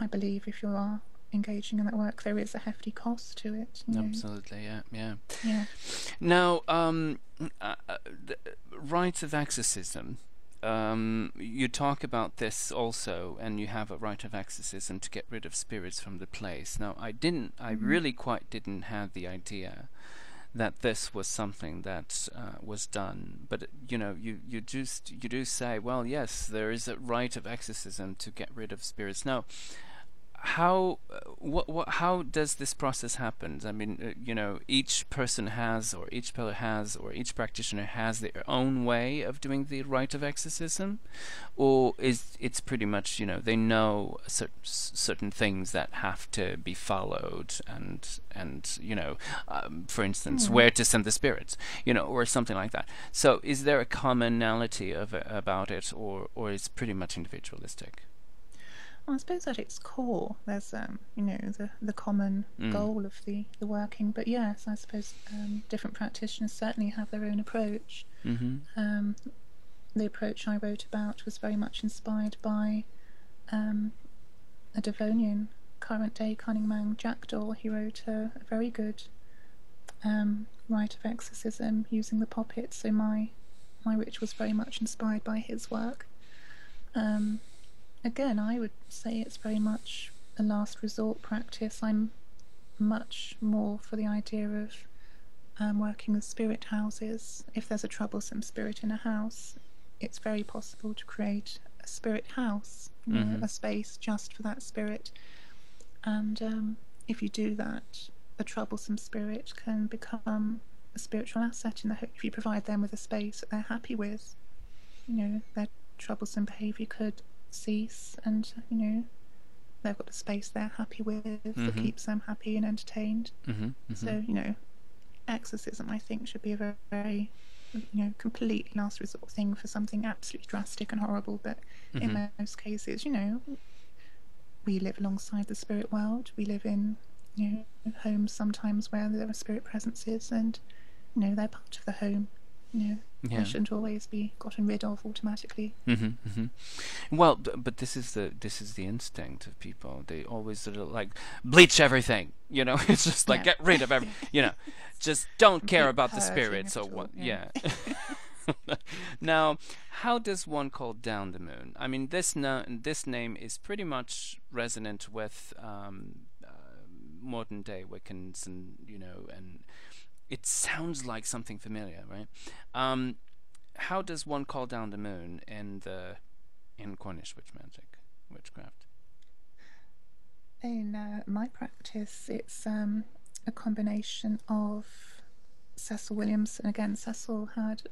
I believe if you are engaging in that work, there is a hefty cost to it. Absolutely, yeah, yeah. Yeah. Now, um, uh, uh, rites of exorcism. um, you talk about this also, and you have a rite of exorcism to get rid of spirits from the place. Now, I didn't, I mm-hmm. really quite didn't have the idea that this was something that uh, was done. But you know, you you just you do say, well, yes, there is a rite of exorcism to get rid of spirits. Now, how what, what how does this process happen? I mean uh, you know each person has or each Peller has or each practitioner has their own way of doing the rite of exorcism? Or is it's pretty much you know they know cer- certain things that have to be followed and and you know um, for instance mm. where to send the spirits you know or something like that. So is there a commonality of about it or or is pretty much individualistic I suppose at its core, there's um, you know the the common mm. goal of the the working. But yes, I suppose um, different practitioners certainly have their own approach. Mm-hmm. Um, the approach I wrote about was very much inspired by um, a Devonian current day cunning man, Jackdaw. He wrote a, a very good um, rite of exorcism using the poppet. So my my witch was very much inspired by his work. Um, again, I would say it's very much a last resort practice. I'm much more for the idea of um, working with spirit houses. If there's a troublesome spirit in a house, it's very possible to create a spirit house, mm-hmm. know, a space just for that spirit. And um, if you do that, a troublesome spirit can become a spiritual asset in the hope if you provide them with a space that they're happy with. You know, their troublesome behaviour could cease and you know they've got a space they're happy with mm-hmm. that keeps them happy and entertained mm-hmm, mm-hmm. so you know exorcism i think should be a very, very you know completely last resort thing for something absolutely drastic and horrible but in mm-hmm. most cases you know we live alongside the spirit world we live in you know homes sometimes where there are spirit presences and you know they're part of the home you know yeah. shouldn't always be gotten rid of automatically. Mm-hmm, mm-hmm. Well, but this is the this is the instinct of people. They always sort of like bleach everything. You know, it's just like yeah. get rid of every. You know, just don't care about the spirits or what. Yeah. yeah. now, how does one call down the moon? I mean, this na- this name is pretty much resonant with um, uh, modern day Wiccans and you know and it sounds like something familiar, right? Um, how does one call down the moon in the in Cornish witch magic, witchcraft? In uh, my practice, it's um, a combination of Cecil Williamson. Again, Cecil had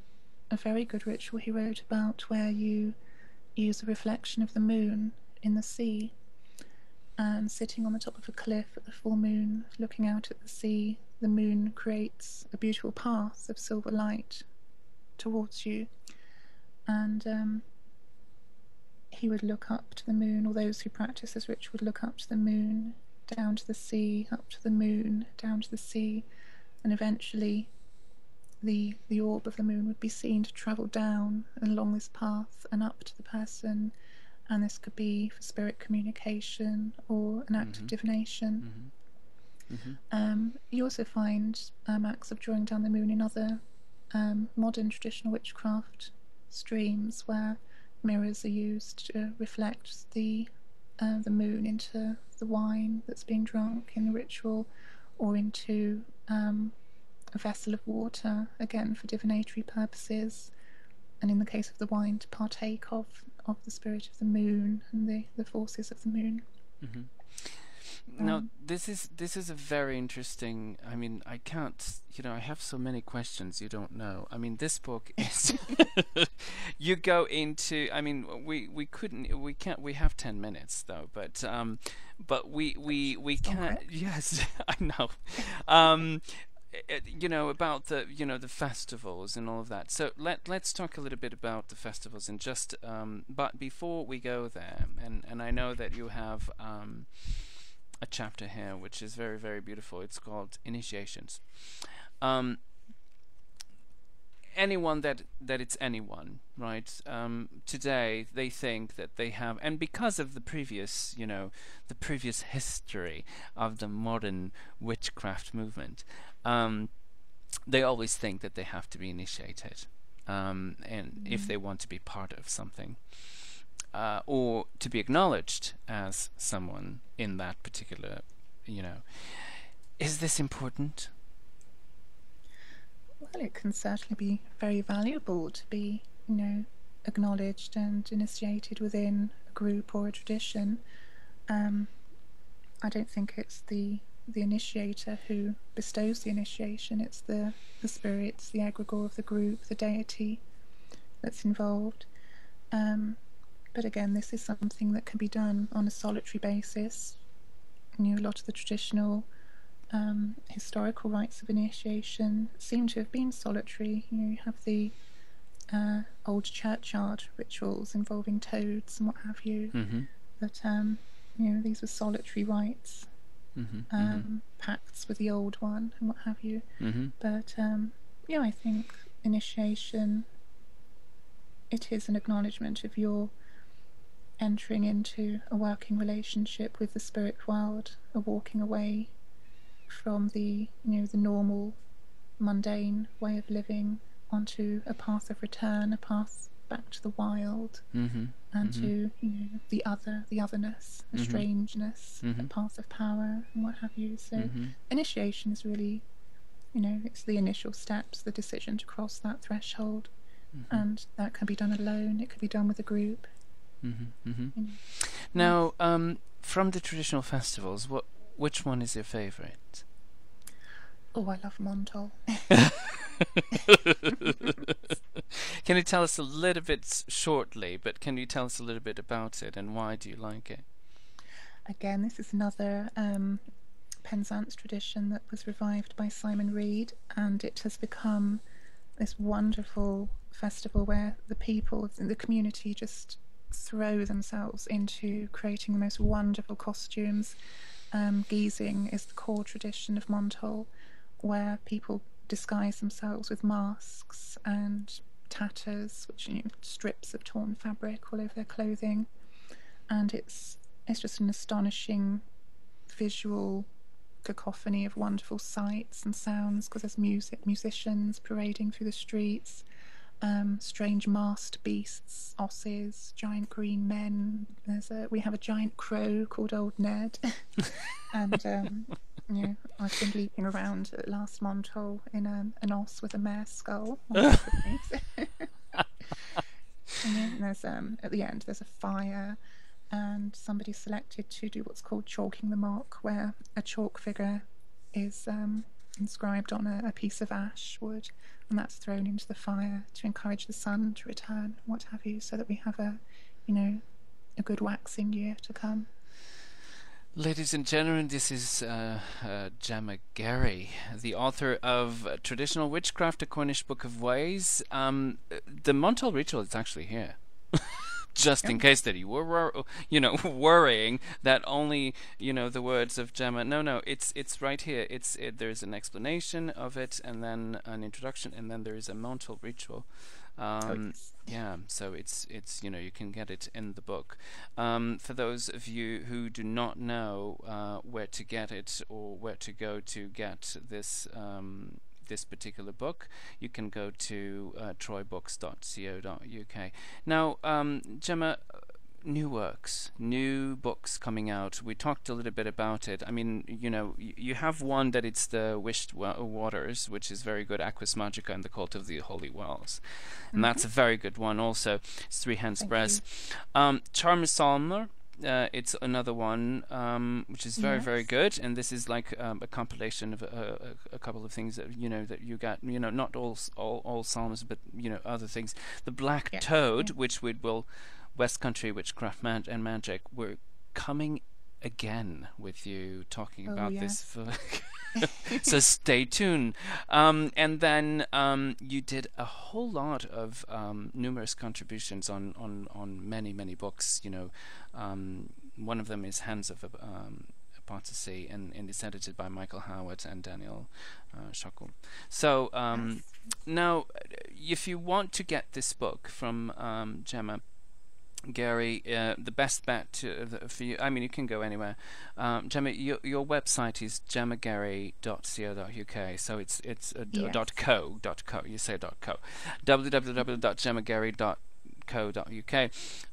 a very good ritual he wrote about where you use a reflection of the moon in the sea and sitting on the top of a cliff at the full moon, looking out at the sea, the moon creates a beautiful path of silver light towards you. And um, he would look up to the moon, or those who practice this ritual would look up to the moon, down to the sea, up to the moon, down to the sea, and eventually the the orb of the moon would be seen to travel down and along this path and up to the person and this could be for spirit communication or an act mm-hmm. of divination. Mm-hmm. Mm-hmm. Um, you also find um, acts of drawing down the moon in other um, modern traditional witchcraft streams where mirrors are used to reflect the uh, the moon into the wine that's being drunk in the ritual, or into um, a vessel of water, again for divinatory purposes, and in the case of the wine, to partake of of the spirit of the moon and the, the forces of the moon. Mm-hmm. Now um, this is this is a very interesting. I mean, I can't. You know, I have so many questions you don't know. I mean, this book is. you go into. I mean, we we couldn't. We can't. We have ten minutes though, but um, but we we we can't. Yes, I know. Um, you know about the you know the festivals and all of that. So let let's talk a little bit about the festivals and just um, but before we go there, and and I know that you have um, a chapter here which is very very beautiful. It's called initiations. Um, anyone that that it's anyone, right? Um, today they think that they have, and because of the previous, you know, the previous history of the modern witchcraft movement, um, they always think that they have to be initiated. um, and mm-hmm. if they want to be part of something. Uh, or to be acknowledged as someone in that particular, you know. Is this important? Well, it can certainly be very valuable to be, you know, acknowledged and initiated within a group or a tradition. Um, I don't think it's the the initiator who bestows the initiation. It's the the spirits, the egregore of the group, the deity that's involved. Um, but again, this is something that can be done on a solitary basis. You know, a lot of the traditional um, historical rites of initiation seem to have been solitary. You know, you have the uh, old churchyard rituals involving toads and what have you. Mm-hmm. But um, you know, these were solitary rites, mm-hmm, um, mm-hmm. pacts with the old one and what have you. Mm-hmm. But um, yeah, I think initiation. It is an acknowledgement of your entering into a working relationship with the spirit world, a walking away from the you know the normal mundane way of living onto a path of return, a path back to the wild, mm-hmm. and mm-hmm. to you know the other, the otherness, the mm-hmm. strangeness, the mm-hmm. path of power, and what have you. So mm-hmm. initiation is really, you know, it's the initial steps, the decision to cross that threshold, mm-hmm. and that can be done alone. It can be done with a group. You know. Now, um, from the traditional festivals, what which one is your favorite? Oh, I love Montol. can you tell us a little bit shortly, but can you tell us a little bit about it and why do you like it? Again, this is another um, Penzance tradition that was revived by Simon Reed, and it has become this wonderful festival where the people the community just throw themselves into creating the most wonderful costumes. Um, is the core tradition of Montol, where people disguise themselves with masks and tatters, which you know, strips of torn fabric all over their clothing, and it's it's just an astonishing visual cacophony of wonderful sights and sounds because there's music, musicians parading through the streets, um, strange masked beasts, osses, giant green men. There's a we have a giant crow called Old Ned, and um, you know, I've been leaping around at Last Montol in um, an os with a mare skull. and then there's um, at the end there's a fire, and somebody selected to do what's called chalking the mark, where a chalk figure is um, inscribed on a, a piece of ash wood and that's thrown into the fire to encourage the sun to return, what have you, so that we have a, you know, a good waxing year to come. Ladies and gentlemen, this is uh, uh, the author of Traditional Witchcraft, A Cornish Book of Ways. Um, the Montol ritual is actually here. just in case that you were, you know, worrying that only, you know, the words of Gemma. No, no, it's it's right here. It's it, there's an explanation of it, and then an introduction, and then there is a Montol ritual. Um, oh, yeah, so it's it's you know you can get it in the book. Um, for those of you who do not know uh, where to get it or where to go to get this um, this particular book, you can go to uh, troybooks.co.uk. Now, um, Gemma, new works, new books coming out. We talked a little bit about it. I mean, you know, you have one that it's the Wisht Waters, which is very good, Aquis Magica and the Cult of the Holy Wells. And mm-hmm. that's a very good one also. It's Three Hands Press. Um, Salmer, uh, it's another one um, which is very yes. very good, and this is like um, a compilation of a, a, a, couple of things that you know that you got. You know, not all all, all psalms, but you know other things. The Black yeah. Toad, yeah. which we will West Country Witchcraft Man- and Magic, we're coming again with you talking oh, about yes. this for so stay tuned. Um, and then um, you did a whole lot of um, numerous contributions on, on, on many, many books. You know, um, one of them is Hands of um, Apostasy, and, and it's edited by Michael Howard and Daniel uh, Schulke. So um, yes. now, if you want to get this book from Gemma, Gary, uh, the best bet to, uh, for you. I mean, you can go anywhere. Um, Gemma, your, your website is gemmagary.co.uk. So it's it's uh, yes. dot co dot co. You say dot co. www.gemmagary.co co.uk.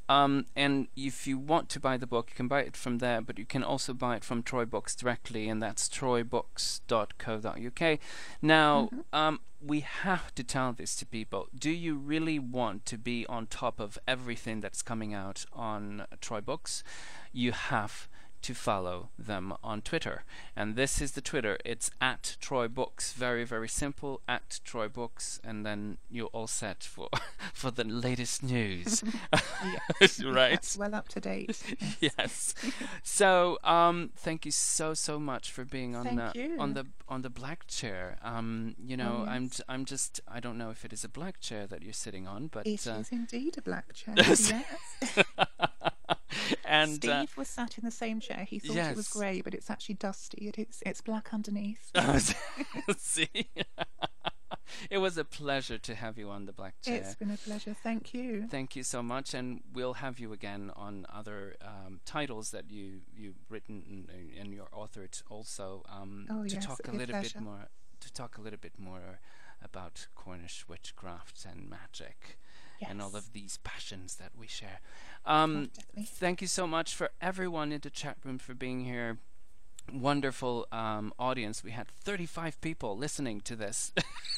Um, and if you want to buy the book, you can buy it from there, but you can also buy it from Troy Books directly, and that's troybooks.co.uk. Now, mm-hmm. um, we have to tell this to people. Do you really want to be on top of everything that's coming out on Troy Books? You have to follow them on Twitter. And this is the Twitter. It's at Troy Books. Very, very simple. At Troy Books. And then you're all set for for the latest news. yes. right? Yes, well up to date. yes. so um, thank you so so much for being on the on the on the black chair. Um, you know, oh, yes. I'm I'm just I don't know if it is a black chair that you're sitting on, but it uh, is indeed a black chair. yes. and uh, Steve uh, was sat in the same chair. He thought yes. it was grey, but it's actually dusty. It is. It's black underneath. See. it was a pleasure to have you on the black chair. It's been a pleasure. Thank you. Thank you so much, and we'll have you again on other um, titles that you you've written and, and you're authored also um, oh, to yes, talk a little pleasure. bit more to talk a little bit more about Cornish witchcraft and magic yes. and all of these passions that we share. Um, thank you so much for everyone in the chat room for being here. Wonderful um, audience. We had 35 people listening to this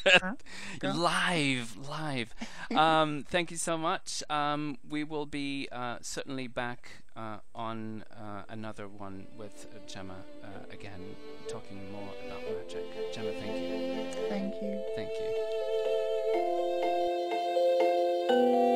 live, live. Um, thank you so much. Um, we will be uh, certainly back uh, on uh, another one with Gemma uh, again, talking more about magic. Gemma, thank you. Thank you. Thank you. Música